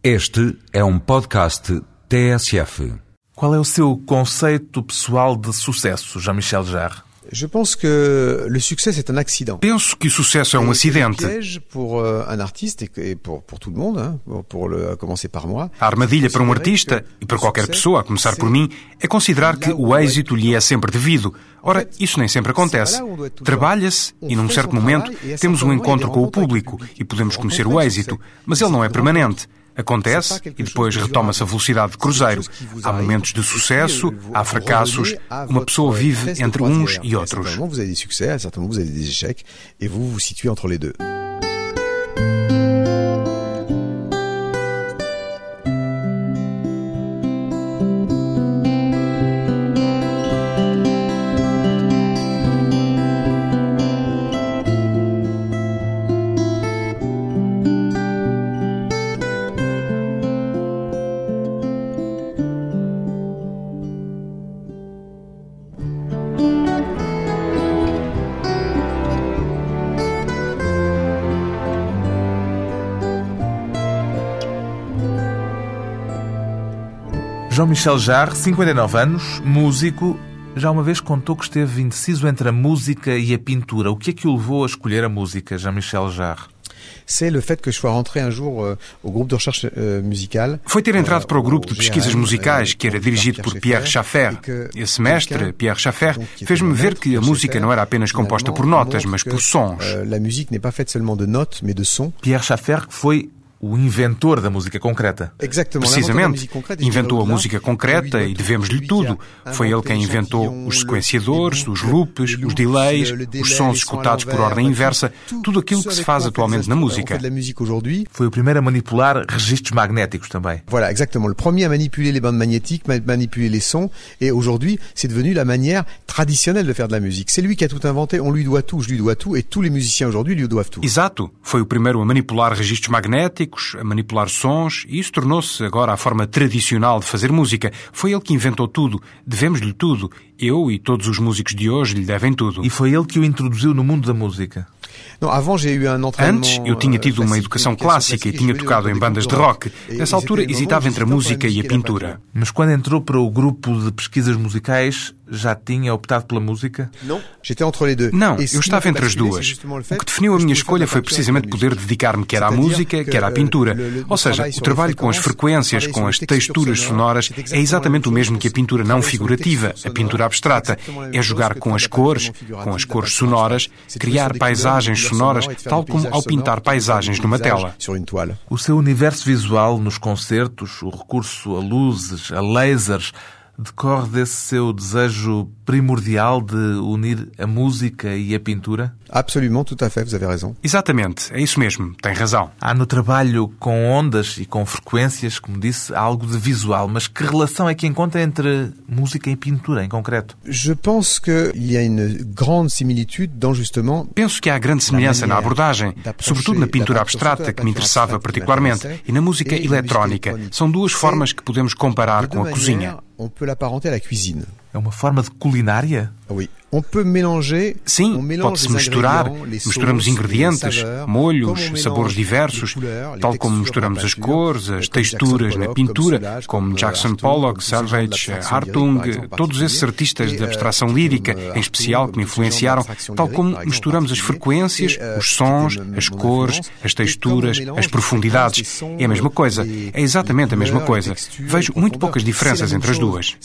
Este é um podcast TSF. Qual é o seu conceito pessoal de sucesso, Jean-Michel Jarre? Je pense que le succès c'est un accident. Penso que o sucesso é um acidente. A armadilha para um artista, e para qualquer pessoa, a começar por mim, é considerar que o êxito lhe é sempre devido. Ora, isso nem sempre acontece. Trabalha-se e, num certo momento, temos um encontro com o público e podemos conhecer o êxito, mas ele não é permanente. Acontece e depois retoma-se a velocidade de cruzeiro. Há momentos de sucesso, há fracassos. Uma pessoa vive entre uns e outros. certains moments, vous avez des succès, moments, vous avez des échecs, et vous vous situez entre les deux. Jean-Michel Jarre, 59 anos, músico, já uma vez contou que esteve indeciso entre a música e a pintura. O que é que o levou a escolher a música, Jean-Michel Jarre? C'est le fait que je sois rentré un jour euh, au groupe de recherche euh, musicale. Foi ter entrado para o grupo de pesquisas musicais, euh, que era dirigido por Pierre Schaffer. Esse mestre, Pierre Schaffer, fez-me ver que a música não era apenas composta por notas, mas por sons. euh, la musique n'est pas faite seulement de notes, mais de sons. Pierre Schaffer, que foi o inventor da música concreta. Precisamente, inventou a au-delà, música on concreta e devemos-lhe a tudo. Foi ele quem os inventou os sequenciadores, os loops, os delays, os sons escutados por ordem inversa, tudo aquilo que se avec faz atualmente na música. Foi o primeiro a manipular registros magnéticos também. Voilà, exactement. Le premier à manipuler les bandes magnétiques, ma- manipuler les sons, et aujourd'hui, c'est devenu la manière traditionnelle de faire de la musique. C'est lui qui a tout inventé, on lui doit tout, je lui dois tout, et tous les musiciens aujourd'hui lui doivent tout. Exato. Foi o primeiro a manipular registros magnéticos, a manipular sons, e isso tornou-se agora a forma tradicional de fazer música. Foi ele que inventou tudo. Devemos-lhe tudo. Eu e todos os músicos de hoje lhe devem tudo. E foi ele que o introduziu no mundo da música. Antes, eu tinha euh, tido uma educação clássica e tinha tocado em bandas de rock. Nessa altura, hesitava entre a música e a pintura. Mas quando entrou para o grupo de pesquisas musicais, já tinha optado pela música? Não, eu estava entre as duas. O que definiu a minha escolha foi precisamente poder dedicar-me quer à música, que, quer à euh, pintura. Ou seja, o trabalho com as frequências, com as texturas sonoras, é exatamente o mesmo que a pintura não figurativa, a pintura abstrata. É jogar com as cores, com as cores sonoras, criar paisagens sonoras, tal como ao pintar paisagens numa tela. O seu universo visual nos concertos, o recurso a luzes, a lasers, decorre desse seu desejo primordial de unir a música e a pintura? Absolument, tout à fait, vous avez raison. Exatamente, é isso mesmo, tem razão. Há no trabalho com ondas e com frequências, como disse, algo de visual, mas que relação é que encontra entre música e pintura, em concreto? Je pense qu'il y a une grande similitude dans justement Penso que há grande semelhança na abordagem, sobretudo na pintura abstrata, que me interessava particularmente, e na música eletrónica. São duas formas que podemos comparar com a cozinha. On peut l'apparenter à la cuisine. É uma forma de culinária? Oui. On peut mélanger, Sim, pode-se misturar, misturamos ingredientes, molhos, sabores diversos, tal como misturamos as cores, as texturas na pintura, como Jackson Pollock, l'abstraction Hartung, exemple, todos esses artistas de euh, abstração lírica, em especial, que me influenciaram, tal como misturamos as frequências, euh, os sons, as cores, as texturas, as profundidades. É a mesma coisa, é exatamente a mesma coisa. Vejo muito poucas diferenças entre as duas.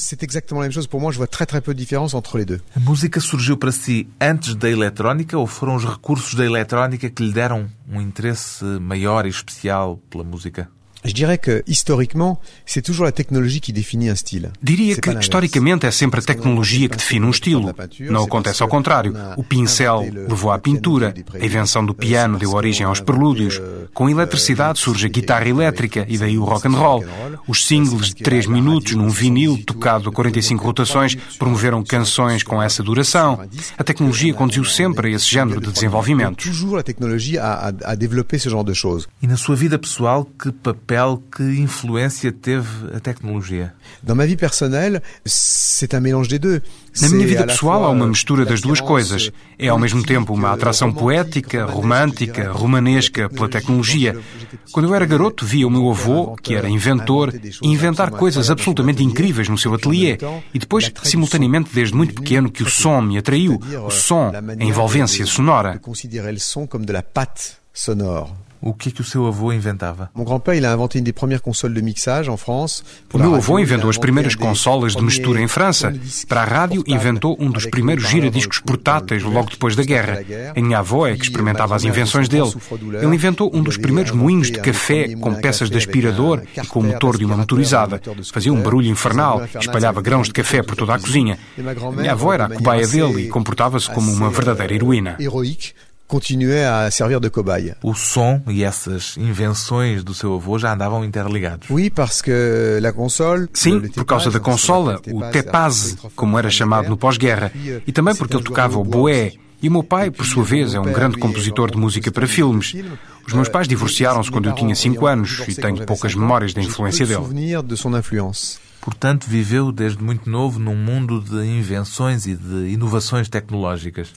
Vois très très peu de différence entre les deux. A música surgiu para si antes da eletrónica ou foram os recursos da eletrónica que lhe deram um interesse maior e especial pela música? Je dirais que historiquement, c'est toujours la technologie qui définit un style. Diria que, historicamente, é sempre a tecnologia que define um estilo. Não acontece ao contrário. O pincel levou à pintura, a invenção do piano deu origem aos prelúdios. Com a eletricidade surge a guitarra elétrica e daí o rock and roll. Os singles de 3 minutos num vinil tocado a 45 rotações promoveram canções com essa duração. A tecnologia conduziu sempre a esse género de desenvolvimentos. Toujours la technologie a, a, a développé ce genre de choses. E na sua vida pessoal, que papel papel, que influência teve a tecnologia? Personnelle, c'est un mélange des deux. Na minha vida pessoal há uma mistura das duas coisas. É ao mesmo tempo uma atração poética, romântica, romanesca pela tecnologia. Quando eu era garoto, via o meu avô, que era inventor, inventar coisas absolutamente incríveis no seu ateliê. E depois, simultaneamente, desde muito pequeno, que o som me atraiu. O som, a envolvência sonora. O que é que o seu avô inventava? Mon grand-père, il a inventé une des premières consoles de mixage en France. O meu avô inventou as primeiras consolas de mistura em França. Para a rádio, inventou um dos primeiros giradiscos portáteis logo depois da guerra. A minha avó é que experimentava as invenções dele. Ele inventou um dos primeiros moinhos de café com peças de aspirador e com o motor de uma motorizada. Fazia um barulho infernal, espalhava grãos de café por toda a cozinha. A minha avó era a cobaia dele e comportava-se como uma verdadeira heroína continuait a servir de cobaye. O som e essas invenções do seu avô já andavam interligados. Oui, parce que la console. Sim, por causa da consola, o tepaz, como era chamado no pós-guerra, e também porque ele tocava o boé. E o meu pai, por sua vez, é um grande compositor de música para filmes. Os meus pais divorciaram-se quando eu tinha 5 anos e tenho poucas memórias da influência dele. Portanto, viveu desde muito novo num mundo de invenções e de inovações tecnológicas.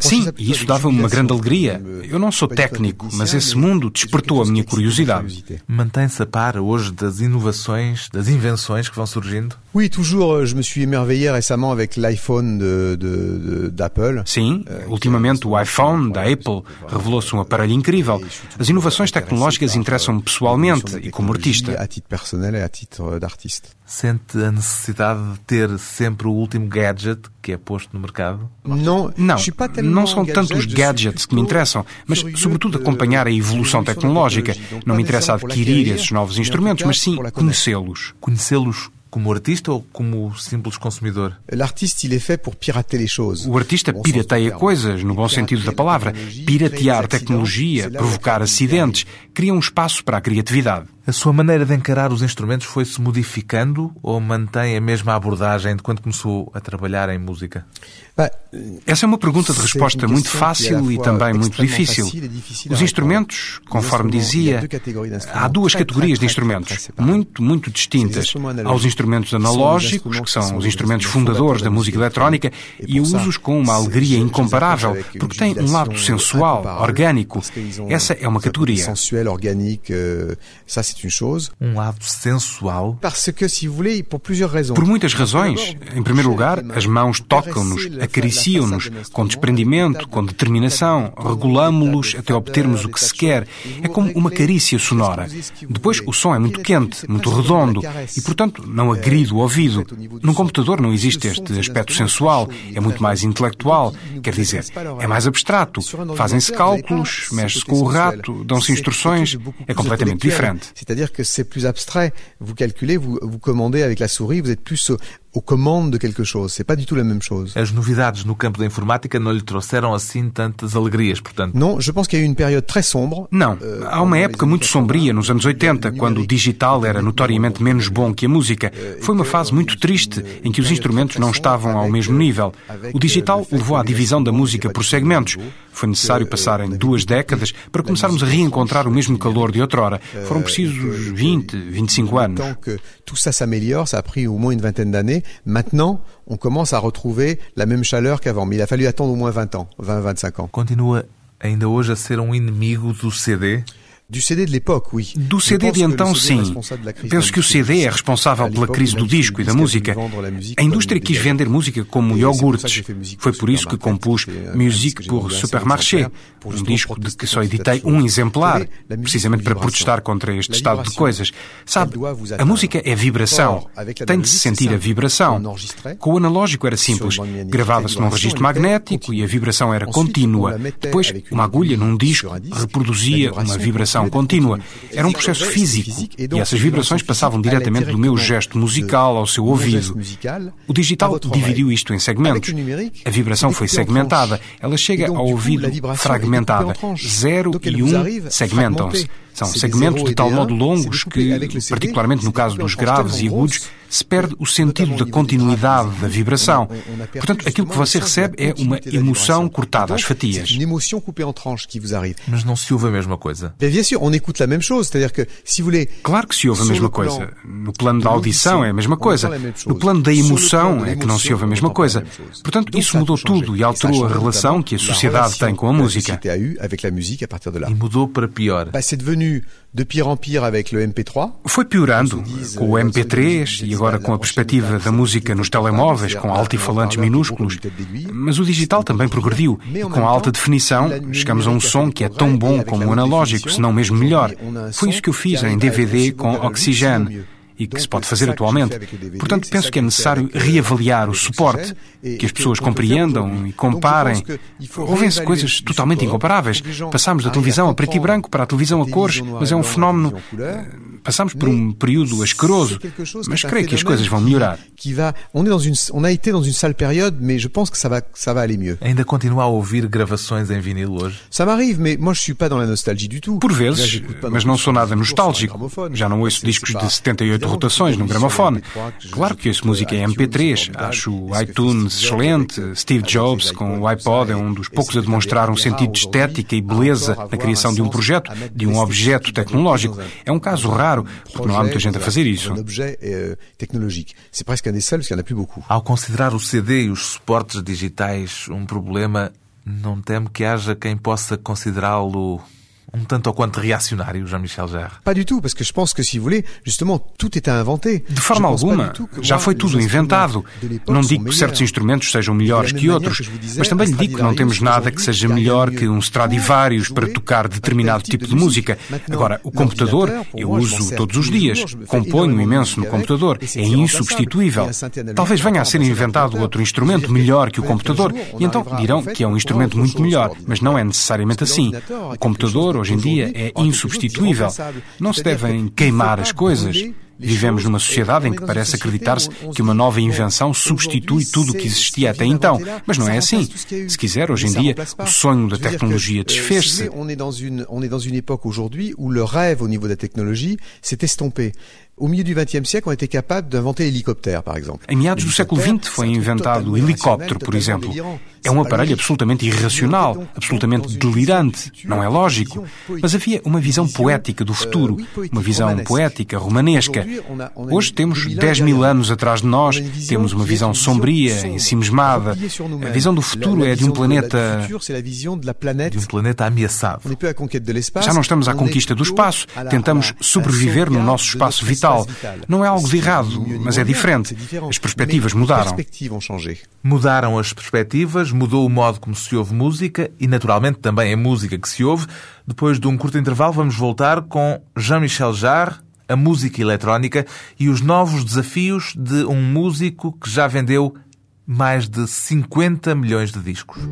Sim, e isso dava-me uma grande alegria. Eu não sou técnico, mas esse mundo despertou a minha curiosidade. Mantém-se a par hoje das inovações, das invenções que vão surgindo? Oui, toujours. Je me suis émerveillé récemment avec l'iPhone d'Apple. Sim, ultimamente o iPhone da Apple revelou-se um aparelho incrível. As inovações tecnológicas interessam-me pessoalmente e como artista. A título pessoal e a título d'artiste. Sente a necessidade de ter sempre o último gadget que é posto no mercado? Não, não, não são tanto os gadgets que me interessam, mas sobretudo acompanhar a evolução tecnológica. Não me interessa adquirir esses novos instrumentos, mas sim conhecê-los. Conhecê-los como artista ou como simples consumidor? O artista pirateia coisas, no bom sentido da palavra. Piratear tecnologia, provocar acidentes, cria um espaço para a criatividade. A sua maneira de encarar os instrumentos foi-se modificando ou mantém a mesma abordagem de quando começou a trabalhar em música? Essa é uma pergunta de resposta muito fácil e também muito difícil. Os instrumentos, conforme dizia, há duas categorias de instrumentos, muito, muito distintas. Há os instrumentos analógicos, que são os instrumentos fundadores da música eletrónica, e eu uso-os com uma alegria incomparável, porque têm um lado sensual, orgânico. Essa é uma categoria chose. Um lado sensual. Por muitas razões. Em primeiro lugar, as mãos tocam-nos, acariciam-nos com desprendimento, com determinação, regulamos-los até obtermos o que se quer. É como uma carícia sonora. Depois, o som é muito quente, muito redondo e, portanto, não agride o ouvido. Num computador não existe este aspecto sensual, é muito mais intelectual, quer dizer, é mais abstrato. Fazem-se cálculos, mexe-se com o rato, dão-se instruções, é completamente diferente. C'est-à-dire que c'est plus abstrait. Vous calculez, vous, vous commandez avec la souris, vous êtes plus au comando de quelque chose. C'est pas du tout la même chose. As novidades no campo da informática não lhe trouxeram assim tantas alegrias, portanto? Non, je pense qu'il y a eu une période très sombre. Não, há uma época muito sombria nos anos 80, quando o digital era notoriamente menos bom que a música. Foi uma fase muito triste em que os instrumentos não estavam ao mesmo nível. O digital levou à divisão da música por segmentos. Foi necessário passarem duas décadas para começarmos a reencontrar o mesmo calor de outrora. Foram precisos 20, 25 anos. Então que tudo ça s'améliore, ça a pris au moins une vingtaine d'années. Maintenant, on commence à retrouver la même chaleur qu'avant. Mais il a fallu attendre au moins 20 ans, 20, 25 ans. Continua ainda hoje a ser um inimigo do CD? Du CD de l'époque, oui. Do CD de então, sim. Penso que o CD é responsável pela crise do disco e da música. A indústria quis vender música como iogurtes. Foi por isso que compus Musique pour Supermarché, um disco de que só editei um exemplar, precisamente para protestar contra este estado de coisas. Sabe, a música é vibração. Tem de se sentir a vibração. Com o analógico era simples. Gravava-se num registro magnético e a vibração era contínua. Depois, uma agulha num disco reproduzia uma vibração vibração contínua. Era um processo físico e essas vibrações passavam diretamente do meu gesto musical ao seu ouvido. O digital dividiu isto em segmentos. A vibração foi segmentada. Ela chega ao ouvido fragmentada. Zero e um segmentam-se. São segmentos de tal modo longos que, particularmente no caso dos graves e agudos, se perde o sentido da continuidade da vibração. Portanto, aquilo que você recebe é uma emoção cortada às fatias. Mas não se ouve a mesma coisa. Claro que se ouve a mesma coisa. No plano da audição é a mesma coisa. No plano da emoção é que não se ouve a mesma coisa. Portanto, isso mudou tudo e alterou a relação que a sociedade tem com a música. E mudou para pior. C'est devenu de pire en pire avec le MP3. Foi piorando com o MP3 e agora com a perspectiva da música nos telemóveis com altifalantes minúsculos. Mas o digital também progrediu e com a alta definição chegamos a um som que é tão bom como o analógico, se não mesmo melhor. Foi isso que eu fiz em DVD com Oxygen e que se pode fazer atualmente. Portanto, penso que é necessário reavaliar o suporte, que as pessoas compreendam e comparem. Ouvem-se coisas totalmente incomparáveis. Passámos da televisão a preto e branco para a televisão a cores, mas é um fenómeno. Passamos por um período asqueroso, mas creio que as coisas vão melhorar. On, est dans une, on a été dans une sale période, mais je pense que ça va, ça va aller mieux. Ainda continua a ouvir gravações em vinil hoje? Ça m'arrive, mais moi je suis pas dans la nostalgie du tout. Por vezes, mas não sou nada nostálgico. Já não ouço discos de 78 rotações no gramofone. Claro que ouço música em MP3. Acho o iTunes excelente. Steve Jobs com o iPod é um dos poucos a demonstrar um sentido de estética e beleza na criação de um projeto, de um objeto tecnológico. É um caso raro porque não há muita gente a fazer isso. Ao considerar o CD e os suportes digitais um problema, não teme que haja quem possa considerá-lo um tanto ou quanto reacionário, Jean-Michel Jarre. Pas du tout, parce que je pense que si vous voulez, justement, tout est à inventer. De forma alguma, já foi tudo inventado. Não digo que certos instrumentos sejam melhores que outros, mas também lhe digo que não temos nada que seja melhor que um Stradivarius para tocar determinado tipo de música. Agora, o computador, eu uso todos os dias. Componho imenso no computador. É insubstituível. Talvez venha a ser inventado outro instrumento melhor que o computador, e então dirão que é um instrumento muito melhor, mas não é necessariamente assim. O computador, hoje em dia é insubstituível. Não se devem queimar as coisas. Vivemos numa sociedade em que parece acreditar-se que uma nova invenção substitui tudo o que existia até então. Mas não é assim. Se quiser, hoje em dia, o sonho da tecnologia desfez-se. On est dans une, on est dans une époque aujourd'hui où le rêve au niveau de la technologie s'est estompé. Au milieu du XXe siècle, on était capable d'inventer l'hélicoptère, par exemple. Em meados do século XX foi inventado o helicóptero, por exemplo. É um aparelho absolutamente irracional, absolutamente delirante, não é lógico. Mas havia uma visão poética do futuro, uma visão poética, romanesca. Hoje temos 10 mil anos atrás de nós, temos uma visão sombria, ensimismada. A visão do futuro é de um planeta. De um planeta ameaçado. Já não estamos à conquista do espaço, tentamos sobreviver no nosso espaço vital. Não é algo de errado, mas é diferente. As perspectivas mudaram. Mudaram as perspectivas, mudou o modo como se ouve música e, naturalmente, também a música que se ouve. Depois de um curto intervalo, vamos voltar com Jean-Michel Jarre, a música eletrónica e os novos desafios de um músico que já vendeu mais de 50 milhões de discos.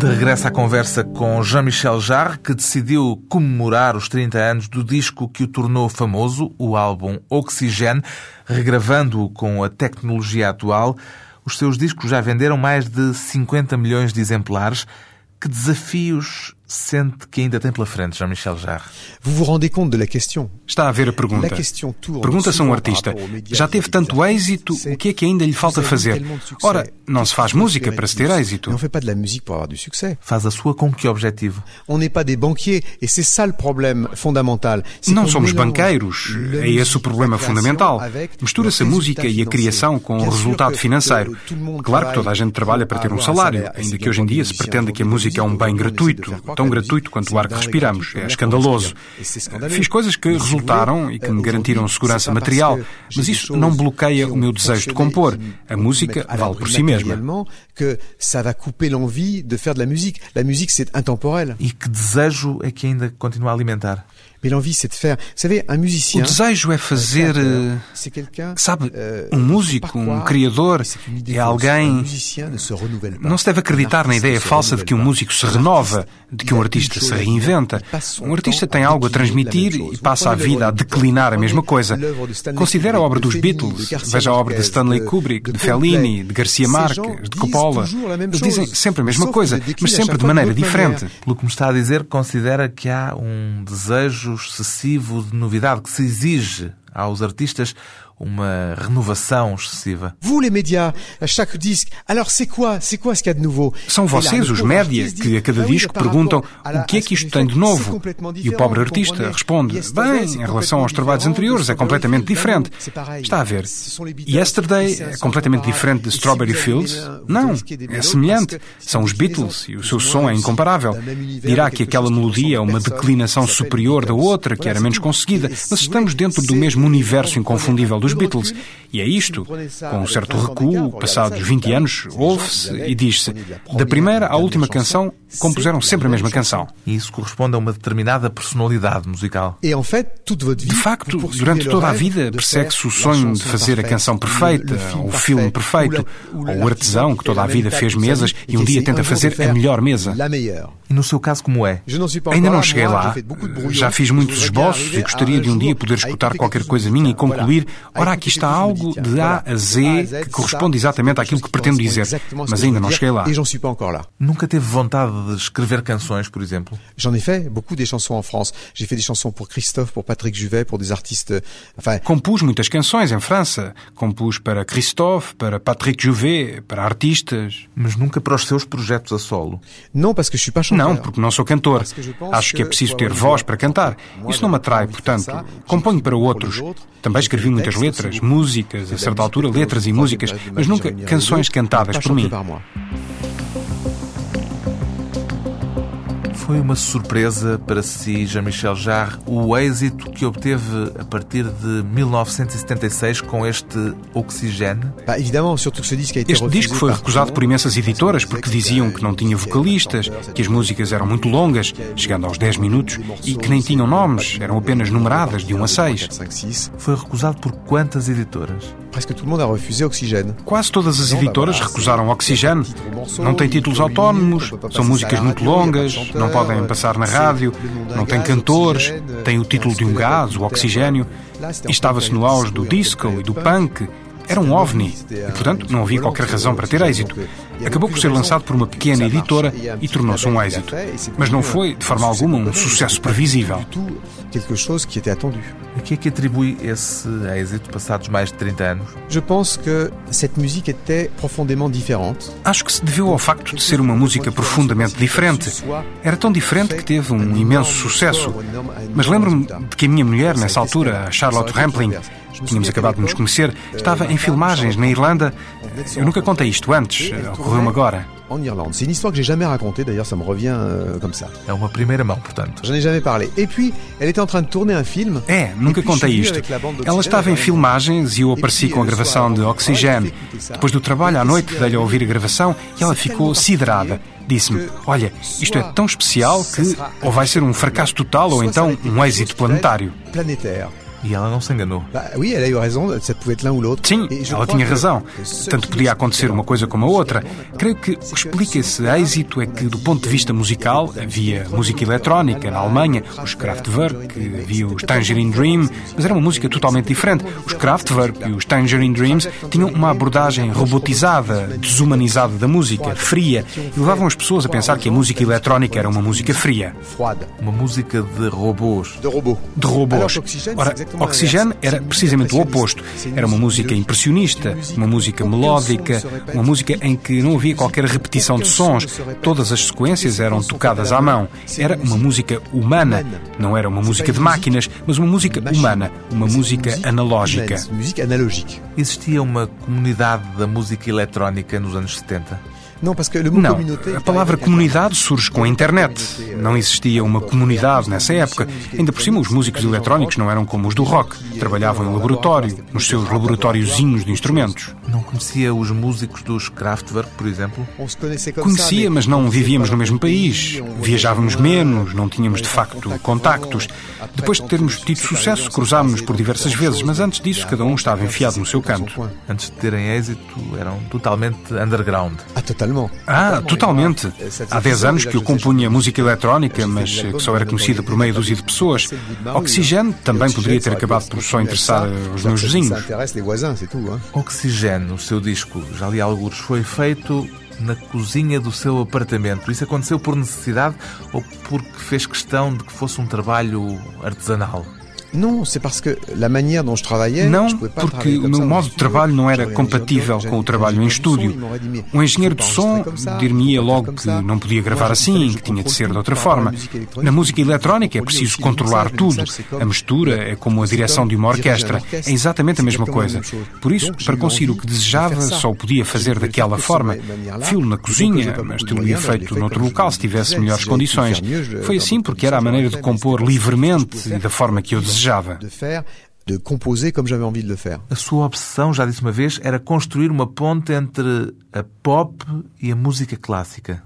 De regresso à conversa com Jean-Michel Jarre, que decidiu comemorar os 30 anos do disco que o tornou famoso, o álbum Oxygene, regravando-o com a tecnologia atual. Os seus discos já venderam mais de 50 milhões de exemplares. Que desafios sente que ainda tem pela frente, Jean-Michel Jarre? Vous vous rendez compte de la question? Está a ver a pergunta. Pergunta-se a um artista, já teve tanto êxito, o que é que ainda lhe falta fazer? Ora, não se faz música para se ter êxito. Faz a sua com que objetivo? On n'est pas des banquiers, et c'est ça le problème fondamental. Não somos banqueiros, é esse o problema fundamental. Mistura-se a música e a criação com o resultado financeiro. Claro que toda a gente trabalha para ter um salário, ainda que hoje em dia se pretenda que a música é um bem gratuito. Tão gratuito quanto o ar que respiramos. É escandaloso. Fiz coisas que resultaram e que me garantiram segurança material, mas isso não bloqueia o meu desejo de compor. A música vale por si mesma. que ça va couper l'envie de faire de la musique. La musique, c'est intemporel. E que desejo é que ainda continua a alimentar? O desejo é fazer. Sabe, um músico, um criador, é alguém. Não se deve acreditar na ideia falsa de que um músico se renova, de que um artista se reinventa. Um artista tem algo a transmitir e passa a vida a declinar a mesma coisa. Considera a obra dos Beatles, veja a obra de Stanley Kubrick, de Fellini, de Garcia Marques, de Coppola. Eles dizem sempre a mesma coisa, mas sempre de maneira diferente. Pelo que me está a dizer, considera que há um desejo excessivo de novidade que se exige aos artistas uma renovação excessiva. Vous, les médias, à chaque disque, alors c'est quoi, c'est quoi ce qu'il y a de nouveau? São vocês, os média, que a cada disco perguntam o que é que isto tem de novo. E o pobre artista responde, bem, em relação aos trabalhos anteriores é completamente diferente. Está a ver. Yesterday é completamente diferente de Strawberry Fields? Não, é semelhante. São os Beatles e o seu som é incomparável. Dirá que aquela melodia é uma declinação superior da outra, que era menos conseguida, mas estamos dentro do mesmo universo inconfundível dos dos Beatles. E é isto. Com um certo recuo, passados 20 anos, ouve-se e diz-se: da primeira à última canção, compuseram sempre a mesma canção. E isso corresponde a uma determinada personalidade musical. De facto, durante toda a vida persegue-se o sonho de fazer a canção perfeita, o filme perfeito, ou o artesão que toda a vida fez mesas e um dia tenta fazer a melhor mesa. E no seu caso, como é? Ainda não cheguei lá. Já fiz muitos esboços e gostaria de um dia poder escutar qualquer coisa minha e concluir: ora, aqui está algo de A a Z que corresponde exatamente àquilo que pretendo dizer. Mas ainda não cheguei lá. Nunca teve vontade de escrever canções, por exemplo? J'en ai fait beaucoup des chansons en France. J'ai fait des chansons pour Christophe, pour Patrick Juvet, pour des artistes. Enfin... Compus muitas canções em França. Compus para Christophe, para Patrick Juvet, para artistas. Mas nunca para os seus projetos a solo? Não, parce que je suis pas chanteur. Não, porque não sou cantor. Acho que é preciso ter voz para cantar. Isso não me atrai, portanto, componho para outros. Também escrevi muitas letras, músicas, a certa altura letras e músicas, mas nunca canções cantadas por mim. Foi uma surpresa para si, Jean-Michel Jarre, o êxito que obteve a partir de 1976 com este Oxigène? Este disco foi recusado por imensas editoras porque diziam que não tinha vocalistas, que as músicas eram muito longas, chegando aos 10 minutos, e que nem tinham nomes, eram apenas numeradas de 1 a 6. Foi recusado por quantas editoras? Quase todas as editoras recusaram Oxigène. Não tem títulos autónomos, são músicas muito longas, não podem passar na rádio, não tem cantores, tem o título de um gás, o oxigênio, e estava-se no auge do disco e do punk. Era um ovni e, portanto, não havia qualquer razão para ter êxito. Acabou por ser lançado por uma pequena editora e tornou-se um êxito. Mas não foi, de forma alguma, um sucesso previsível. A que é que atribui esse êxito passados mais de 30 anos? Acho que se deveu ao facto de ser uma música profundamente diferente. Era tão diferente que teve um imenso sucesso. Mas lembro-me de que a minha mulher, nessa altura, a Charlotte Rampling, tínhamos acabado de nos conhecer, estava em filmagens na Irlanda. Eu nunca contei isto antes, ocorreu-me agora. En Irlande. C'est une histoire que j'ai jamais racontée, d'ailleurs, ça me revient euh, comme ça. É uma primeira mão, portanto. J'en ai jamais parlé. Et puis, elle était en train de tourner un film. É, nunca contei isto. Ela estava em filmagens e eu apareci com a gravação de Oxygen. Depois do trabalho, à noite, dei-lhe a ouvir a gravação e ela ficou siderada. Disse-me: Olha, isto é tão especial que ou vai ser um fracasso total ou então um êxito planetário. Planétaire. E ela não se enganou. Sim, ela tinha razão. Tanto podia acontecer uma coisa como a outra. Creio que explica esse êxito é que, do ponto de vista musical, havia música eletrónica na Alemanha, os Kraftwerk, havia os Tangerine Dream, mas era uma música totalmente diferente. Os Kraftwerk e os Tangerine Dreams tinham uma abordagem robotizada, desumanizada da música, fria, e levavam as pessoas a pensar que a música eletrónica era uma música fria. Uma música de robôs. De robôs. Ora, Oxigène era precisamente o oposto. Era uma música impressionista, uma música melódica, uma música em que não havia qualquer repetição de sons. Todas as sequências eram tocadas à mão. Era uma música humana. Não era uma música de máquinas, mas uma música humana, uma música analógica. Existia uma comunidade da música eletrónica nos anos 70? Não, a palavra comunidade surge com a internet. Não existia uma comunidade nessa época. Ainda por cima, os músicos eletrónicos não eram como os do rock. Trabalhavam em laboratório, nos seus laboratóriozinhos de instrumentos. Não conhecia os músicos dos Kraftwerk, por exemplo? Conhecia, mas não vivíamos no mesmo país. Viajávamos menos, não tínhamos de facto contactos. Depois de termos tido sucesso, cruzámos-nos por diversas vezes, mas antes disso, cada um estava enfiado no seu canto. Antes de terem êxito, eram totalmente underground. Ah, totalmente. Ah, totalmente. Há 10 anos que eu compunha música eletrónica, mas que só era conhecida por meia dúzia de pessoas. Oxigênio também poderia ter acabado por só interessar os meus vizinhos. Oxigênio, o seu disco, já li alguns, foi feito na cozinha do seu apartamento. Isso aconteceu por necessidade ou porque fez questão de que fosse um trabalho artesanal? Não, porque o meu modo de trabalho não era compatível com o trabalho em estúdio. Um engenheiro de som dir-me-ia logo que não podia gravar assim, que tinha de ser de outra forma. Na música eletrónica é preciso controlar tudo. A mistura é como a direção de uma orquestra. É exatamente a mesma coisa. Por isso, para conseguir o que desejava, só o podia fazer daquela forma. Filo na cozinha, mas teria feito noutro local se tivesse melhores condições. Foi assim porque era a maneira de compor livremente e da forma que eu desejava desejava. De faire, de composer comme j'avais envie de le faire. A sua obsessão, já disse uma vez, era construir uma ponte entre a pop e a música clássica.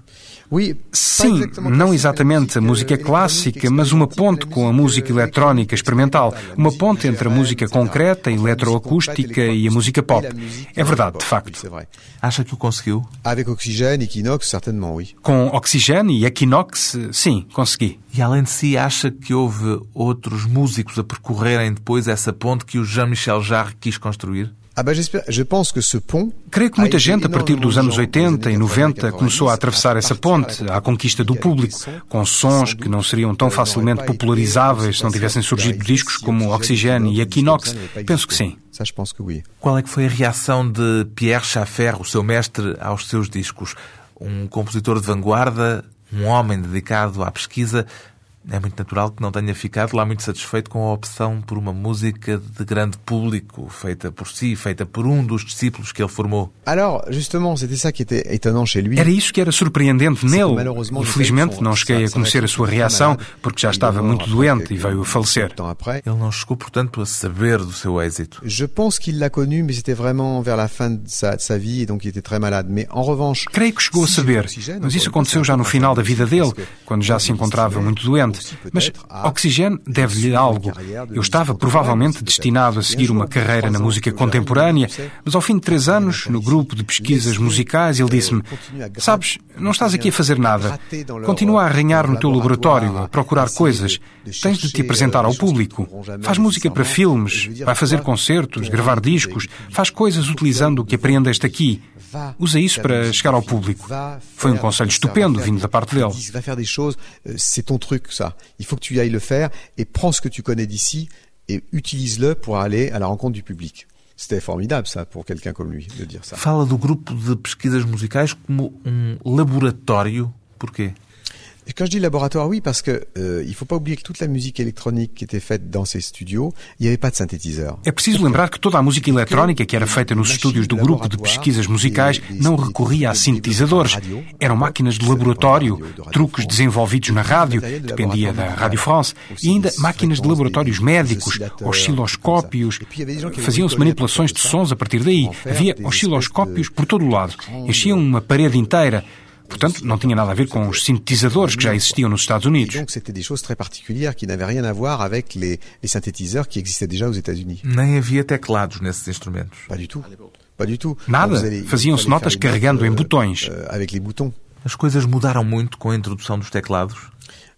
Sim, não exatamente a música clássica, mas uma ponte com a música eletrónica experimental, uma ponte entre a música concreta, eletroacústica e a música pop. É verdade, de facto. Acha que o conseguiu? E. Com Oxygène e Equinox, sim, consegui. E além de si, acha que houve outros músicos a percorrerem depois essa ponte que o Jean-Michel Jarre quis construir? Ah Creio que muita gente, a partir dos anos 80 e 90, começou a atravessar essa ponte à conquista do público, com sons que não seriam tão facilmente popularizáveis se não tivessem surgido discos como Oxygène e Equinox. Penso que sim. Qual é que foi a reação de Pierre Schaffer, o seu mestre, aos seus discos? Um compositor de vanguarda, um homem dedicado à pesquisa, é muito natural que não tenha ficado lá muito satisfeito com a opção por uma música de grande público, feita por si, feita por um dos discípulos que ele formou. Alors, justement, c'était ça qui était étonnant chez lui. Era isso que era surpreendente nele. Infelizmente, não cheguei a conhecer a sua reação, porque já estava muito doente e veio a falecer. Ele não chegou, portanto, a saber do seu êxito. Je pense qu'il l'a connu, mais c'était vraiment vers la fin de sa, de sa vie, et donc il était très malade. Mais en revanche, creio que chegou a saber, mas isso aconteceu já no final da vida dele, quando já se encontrava muito doente. Mas Oxigênio deve-lhe algo. Eu estava provavelmente destinado a seguir uma carreira na música contemporânea, mas ao fim de três anos, no grupo de pesquisas musicais, ele disse-me: Sabes, não estás aqui a fazer nada. Continua a arranhar no teu laboratório, a procurar coisas. Tens de te apresentar ao público. Faz música para filmes, vai fazer concertos, gravar discos, faz coisas utilizando o que aprendeste aqui. Usa isso para chegar ao público. Foi um conselho estupendo vindo da parte dele. Vai fazer euh, c'est ton truc ça. Il faut que tu ailles le faire et prends ce que tu connais d'ici et utilise-le pour aller à la rencontre du public. C'était formidable, ça, pour quelqu'un comme lui, de dire ça. Fala do grupo de pesquisas musicais como um laboratório. Porquê? Et quand je dis laboratoire, oui, parce que euh, il faut pas oublier que toute la musique électronique qui était faite dans ces studios, il n'y avait pas de synthétiseur. É preciso lembrar que toda a música eletrónica que era feita nos estúdios do grupo de pesquisas musicais não recorria a sintetizadores. Eram máquinas de laboratório, truques desenvolvidos na rádio, dependia da Radio France, e ainda máquinas de laboratórios médicos, osciloscópios. Faziam-se manipulações de sons a partir daí. Havia osciloscópios por todo o lado. Enchiam uma parede inteira. Portanto, não tinha nada a ver com os sintetizadores que já existiam nos Estados Unidos. Nem havia teclados nesses instrumentos. Pas du tout. Pas du tout. Nada. Faziam-se notas carregando em botões. Euh, avec les boutons. As coisas mudaram muito com a introdução dos teclados.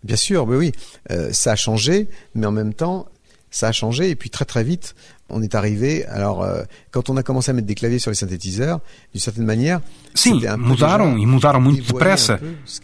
Bien sûr, oui, oui. Euh, ça a changé, mais en même temps, ça a changé et puis très très vite, on est arrivé. Alors, euh, quand on a commencé à mettre des claviers sur les synthétiseurs, d'une certaine manière. Sim, mudaram e mudaram muito depressa.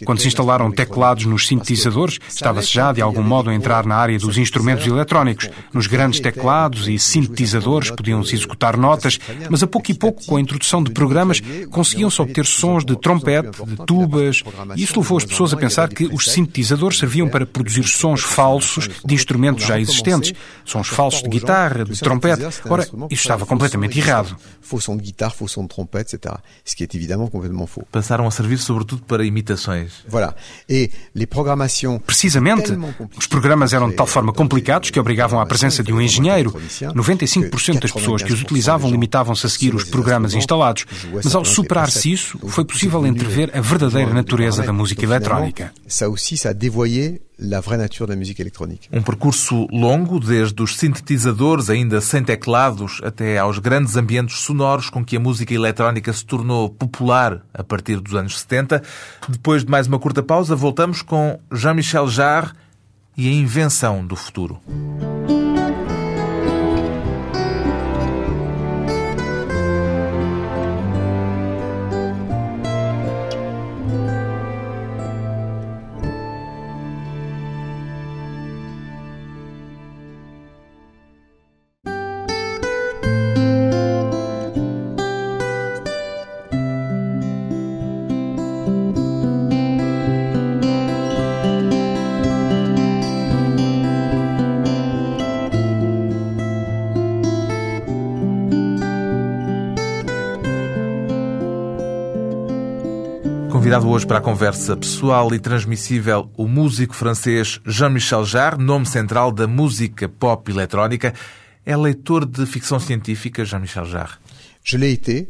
Quando se instalaram teclados nos sintetizadores, estava-se já de algum modo a entrar na área dos instrumentos eletrónicos. Nos grandes teclados e sintetizadores podiam-se executar notas, mas a pouco e pouco, com a introdução de programas, conseguiam-se obter sons de trompete, de tubas, e isso levou as pessoas a pensar que os sintetizadores serviam para produzir sons falsos de instrumentos já existentes, sons falsos de guitarra, de trompete trompete. Ora, isso estava completamente errado. Faux son de guitare, faux son de trompete, etc. Ce qui est évidemment complètement faux. Passaram a servir sobretudo para imitações. Voilà. Et les programmations Precisamente, os programas eram de tal forma complicados que obrigavam à presença de um engenheiro. 95% das pessoas que os utilizavam limitavam-se a seguir os programas instalados. Mas ao superar-se isso, foi possível entrever a verdadeira natureza da música eletrónica. La vraie nature da música eletrónica. Um percurso longo, desde os sintetizadores ainda sem teclados até aos grandes ambientes sonoros com que a música eletrónica se tornou popular a partir dos anos 70. Depois de mais uma curta pausa, voltamos com Jean-Michel Jarre e a invenção do futuro. Convidado hoje para a conversa pessoal e transmissível o músico francês Jean-Michel Jarre, nome central da música pop eletrónica. É leitor de ficção científica, Jean-Michel Jarre? Je l'ai été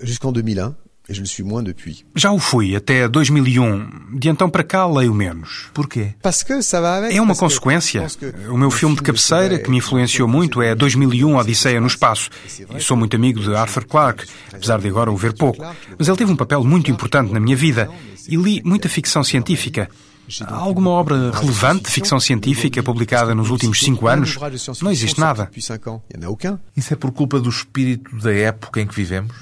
jusqu'en 2001 et je le suis moins depuis. Já o fui até 2001. De então para cá leio menos. Porquê? Parce que ça va avec, É uma consequência. O meu filme de cabeceira, que me influenciou muito, é 2001 Odisseia no Espaço. E sou muito amigo de Arthur Clarke, apesar de agora o ver pouco. Mas ele teve um papel muito importante na minha vida. E li muita ficção científica. Há alguma obra relevante de ficção científica publicada nos últimos cinco anos? Não existe nada. Aucun. Isso é por culpa do espírito da época em que vivemos?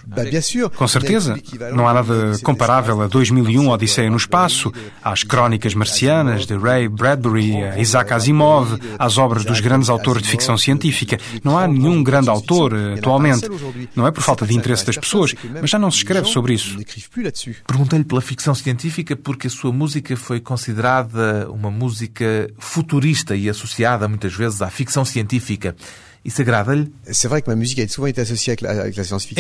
Com certeza. Não há nada comparável a 2001 Odisseia no Espaço, às Crónicas Marcianas de Ray Bradbury, a Isaac Asimov, às obras dos grandes autores de ficção científica. Não há nenhum grande autor eh, atualmente. Não é por falta de interesse das pessoas, mas já não se escreve sobre isso. Perguntei-lhe pela ficção científica porque a sua música foi considerada uma música futurista e associada muitas vezes à ficção científica. Isso agrada-lhe?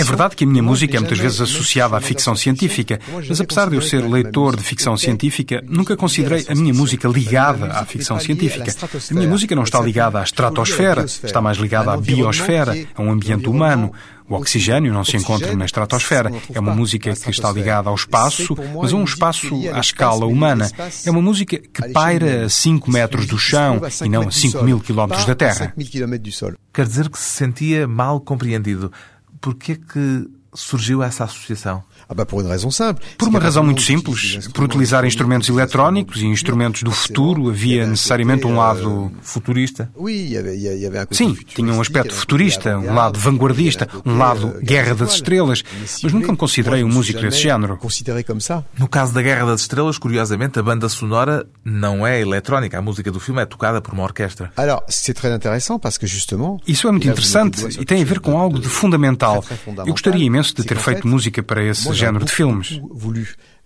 É verdade que a minha música é muitas vezes associada à ficção científica, mas apesar de eu ser leitor de ficção científica, nunca considerei a minha música ligada à ficção científica. A minha música não está ligada à estratosfera, está mais ligada à biosfera, a um ambiente humano. O oxigênio não se encontra na estratosfera. É uma música que está ligada ao espaço, mas a um espaço à escala humana. É uma música que paira a 5 metros do chão e não a 5 mil quilómetros da Terra. 5 000 kilomètres du sol. Quer dizer que se sentia mal compreendido. Por que é que surgiu essa associação? Ah bah pour une raison simple. Por uma razão muito simples, por utilizar instrumentos eletrónicos e instrumentos do futuro, havia necessariamente um lado. Futurista? Oui, il y avait, il y a- il y avait un côté Sim, tinha um aspecto futurista, um lado vanguardista, um lado Guerra das Estrelas, mas nunca me considerei um músico desse género. No caso da Guerra das Estrelas, curiosamente, a banda sonora não é eletrónica. A música do filme é tocada por uma orquestra. Isso é muito interessante e tem a ver com algo de fundamental. Eu gostaria imenso de ter feito música para esse género de filmes.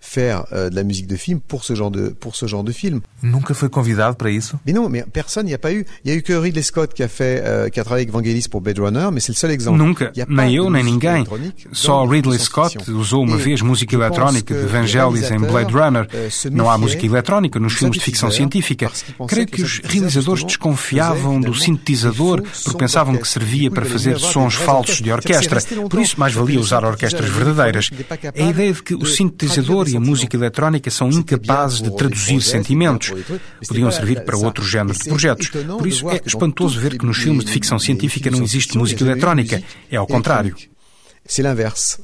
Faire euh, de la musique de film pour ce genre de pour ce genre de film. Nunca foi convidado para isso? Mais non, mais personne, il n'y a pas eu. Il y a eu que Ridley Scott qui a fait, euh, qui a travaillé avec Vangelis pour Blade Runner, mais c'est le seul exemple. Nunca, nem eu nem ninguém. Só Ridley. Scott usou uma vez música eletrónica de Vangelis em Blade Runner. Não há música eletrónica nos filmes de ficção científica. Creio que os realizadores desconfiavam do sintetizador porque pensavam que servia para fazer sons falsos de orquestra. Por isso, mais valia usar orquestras verdadeiras. A ideia de que o sintetizador e a música eletrónica são incapazes de traduzir sentimentos. mais Podiam servir para outros géneros Et de projetos. étonnant Por isso é espantoso ver que nos filmes de ficção científica não existe música eletrónica. É ao contrário.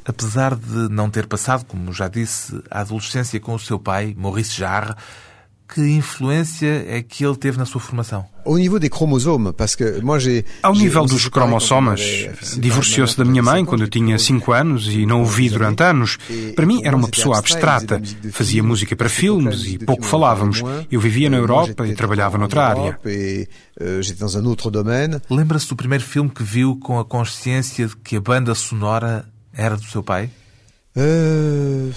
Apesar de não ter passado, como já disse, a adolescência com o seu pai, Maurice Jarre, que influência é que ele teve na sua formação? Au niveau des chromosomes, parce que moi j'ai. Ao nível on dos cromossomas, divorciou-se da minha mãe 50, quando eu tinha 5 anos e não o vi durante anos. Para mim era uma pessoa abstrata. Fazia música para filmes e pouco falávamos. Eu vivia na Europa e trabalhava noutra área. Euh. Lembra-se do primeiro filme que viu com a consciência de que a banda sonora era do seu pai? Euh...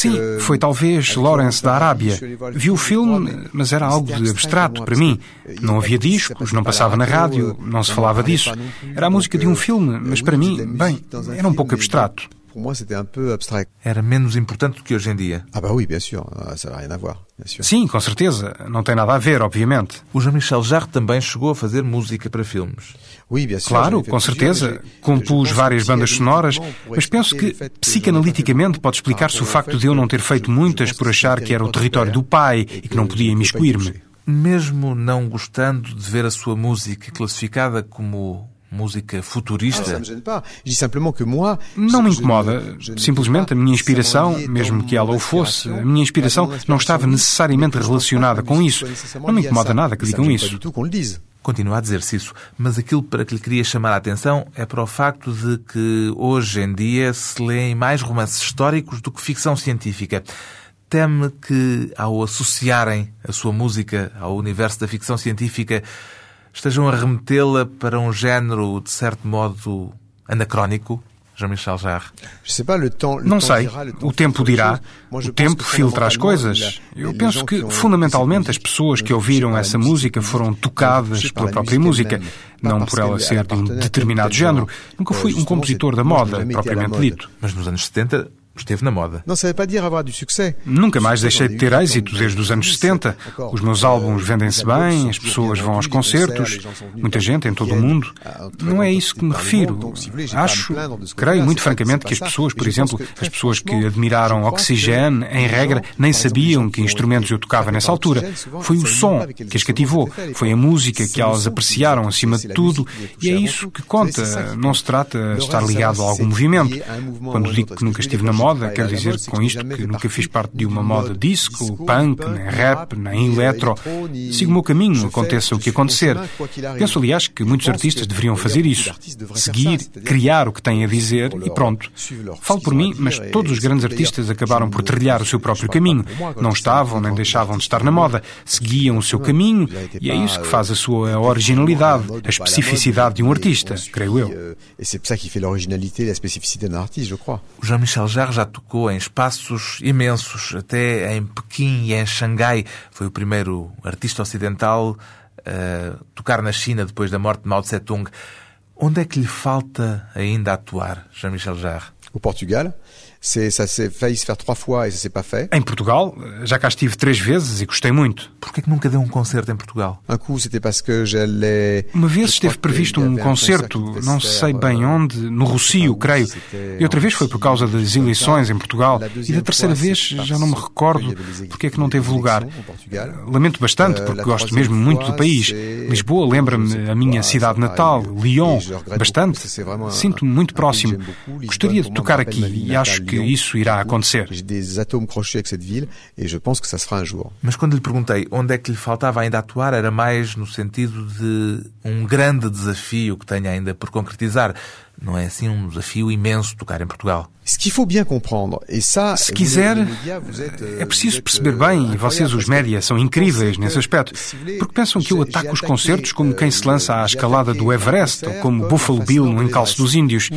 Sim, foi talvez Lawrence da Arábia. Vi o filme, mas era algo de abstrato para mim. Não havia discos, não passava na rádio, não se falava disso. Era a música de um filme, mas para mim, bem, era um pouco abstrato pour moi, c'était un peu abstrait. Era menos importante do que hoje em dia. Ah, bah oui, bien sûr, euh, ça n'a rien à voir. Sim, com certeza, não tem nada a ver, obviamente. O Jean-Michel Jarre também chegou a fazer música para filmes. Oui, bien sûr. Claro, com certeza, compus várias bandas sonoras, mas penso que psicanaliticamente pode ah, explicar-se o facto de eu não ter feito muitas por achar que era o território do pai e que não podia imiscuir-me. Mesmo não gostando de ver a sua música classificada como música futurista. Não me incomoda. Simplesmente a minha inspiração, mesmo que ela o fosse, a minha inspiração não estava necessariamente relacionada com isso. Não me incomoda nada que digam isso. Continua a dizer-se isso, mas aquilo para que lhe queria chamar a atenção é para o facto de que hoje em dia se lêem mais romances históricos do que ficção científica teme que, ao associarem a sua música ao universo da ficção científica, estejam a remetê-la para um género, de certo modo, anacrónico? Jean-Michel Jarre. Não sei. O tempo dirá. O tempo filtra as coisas. Eu penso que, fundamentalmente, as pessoas que ouviram essa música foram tocadas pela própria música, não por ela ser de um determinado género. Nunca fui um compositor da moda, propriamente dito. Mas nos anos 70, esteve na moda. Nunca mais deixei de ter êxito desde os anos 70. Os meus álbuns vendem-se bem, as pessoas vão aos concertos, muita gente em todo o mundo. Não é isso que me refiro. Acho, creio muito francamente que as pessoas, por exemplo, as pessoas que admiraram Oxygène, em regra, nem sabiam que instrumentos eu tocava nessa altura. Foi o som que as cativou, foi a música que elas apreciaram acima de tudo e é isso que conta. Não se trata de estar ligado a algum movimento. Quando digo que nunca estive na moda, moda, quer dizer com isto que nunca fiz parte de uma moda disco, punk, nem rap, nem né, eletro. Sigo o meu caminho, aconteça o que acontecer. Penso, aliás, que muitos artistas deveriam fazer isso. Seguir, criar o que têm a dizer e pronto. Falo por mim, mas todos os grandes artistas acabaram por trilhar o seu próprio caminho. Não estavam nem deixavam de estar na moda. Seguiam o seu caminho e é isso que faz a sua originalidade, a especificidade de um artista, creio eu. Jean-Michel Jarre já tocou em espaços imensos, até em Pequim e em Xangai. Foi o primeiro artista ocidental a tocar na China depois da morte de Mao Tse-tung. Onde é que lhe falta ainda atuar, Jean-Michel Jarre? O Portugal ça s'est failli se faire trois fois ça s'est pas fait. Em Portugal, já cá estive três vezes e gostei muito. Porquê que nunca deu um concerto em Portugal? Um coup, c'était parce que j'allais... Uma vez esteve previsto um concerto, não sei bem onde, no Rússio, creio. E outra vez foi por causa das eleições em Portugal. E da terceira vez já não me recordo porque é que não teve lugar. Lamento bastante porque gosto mesmo muito do país. Lisboa lembra-me a minha cidade natal, Lyon, bastante. Sinto-me muito próximo. Gostaria de tocar aqui e acho que que isso irá acontecer. Mas quando lhe perguntei onde é que lhe faltava ainda atuar, era mais no sentido de um grande desafio que tenha ainda por concretizar não é assim um desafio imenso tocar em Portugal. Se quiser, é preciso perceber bem, e vocês, os média, são incríveis nesse aspecto, porque pensam que eu ataco os concertos como quem se lança à escalada do Everest, ou como Buffalo Bill no encalço dos índios.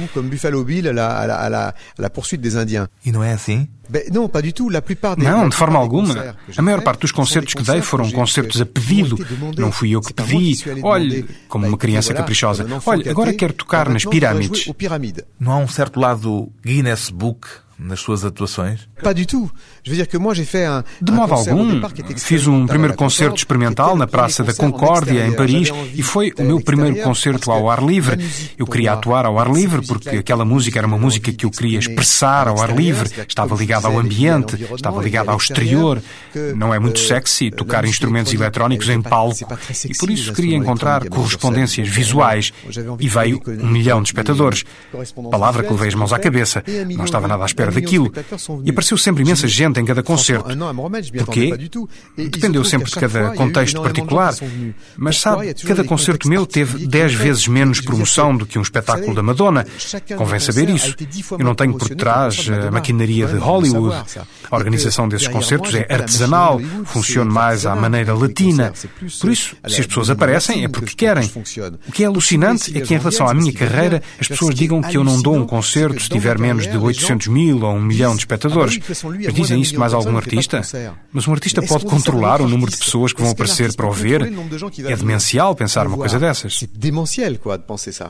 E não é assim? Não, de forma alguma. A maior parte dos concertos que dei foram concertos a pedido. Não fui eu que pedi. Olhe, como uma criança caprichosa. Olhe, agora quero tocar nas pirâmides. Não há um certo lado Guinness Book nas suas atuações? De modo algum, fiz um primeiro concerto experimental na Praça da Concórdia, em Paris, e foi o meu primeiro concerto ao ar livre. Eu queria atuar ao ar livre porque aquela música era uma música que eu queria expressar ao ar livre, estava ligada ao ambiente, estava ligada ao exterior. Não é muito sexy tocar instrumentos eletrónicos em palco, e por isso queria encontrar correspondências visuais. E veio um milhão de espectadores. Palavra que levei as mãos à cabeça, não estava nada à espera daquilo. E apareceu sempre imensa gente em cada concerto. Porquê? Dependeu sempre de cada contexto particular. Mas sabe, cada concerto meu teve dez vezes menos promoção do que um espetáculo da Madonna. Convém saber isso. Eu não tenho por trás eh, a maquinaria de Hollywood. A organização desses concertos é artesanal, funciona mais à maneira latina. Por isso, se as pessoas aparecem, é porque querem. O que é alucinante é que, em relação à minha carreira, as pessoas digam que eu não dou um concerto se tiver menos de 800 mil mil ou um milhão de espectadores. Mas dizem isto mais algum artista? Mas um artista pode controlar o número de pessoas que vão aparecer para o ver? É demencial pensar uma coisa dessas.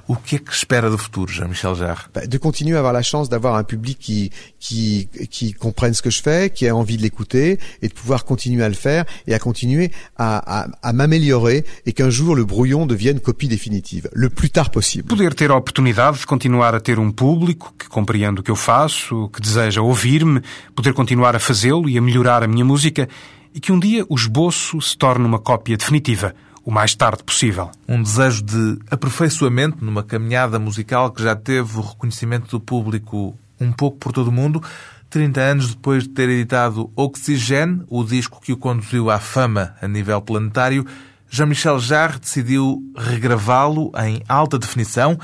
O que é que espera do futuro, Jean-Michel Jarre? De continuer a avoir la chance d'avoir un public qui, qui, qui comprenne ce que je fais, qui a envie de l'écouter et de pouvoir continuer à le faire et à continuer à, à, à m'améliorer et qu'un jour le brouillon devienne copie définitive, le plus tard possible. Poder ter a oportunidade de continuar a ter um público que compreende o que eu faço, que deseja ouvir-me, poder continuar a fazê-lo e a melhorar a minha música e que um dia o esboço se torne uma cópia definitiva o mais tarde possível. Um desejo de aperfeiçoamento numa caminhada musical que já teve o reconhecimento do público um pouco por todo o mundo. 30 anos depois de ter editado Oxygene, o disco que o conduziu à fama a nível planetário, Jean-Michel Jarre decidiu regravá-lo em alta definição,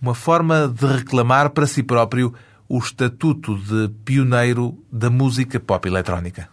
uma forma de reclamar para si próprio o estatuto de pioneiro da música pop eletrónica.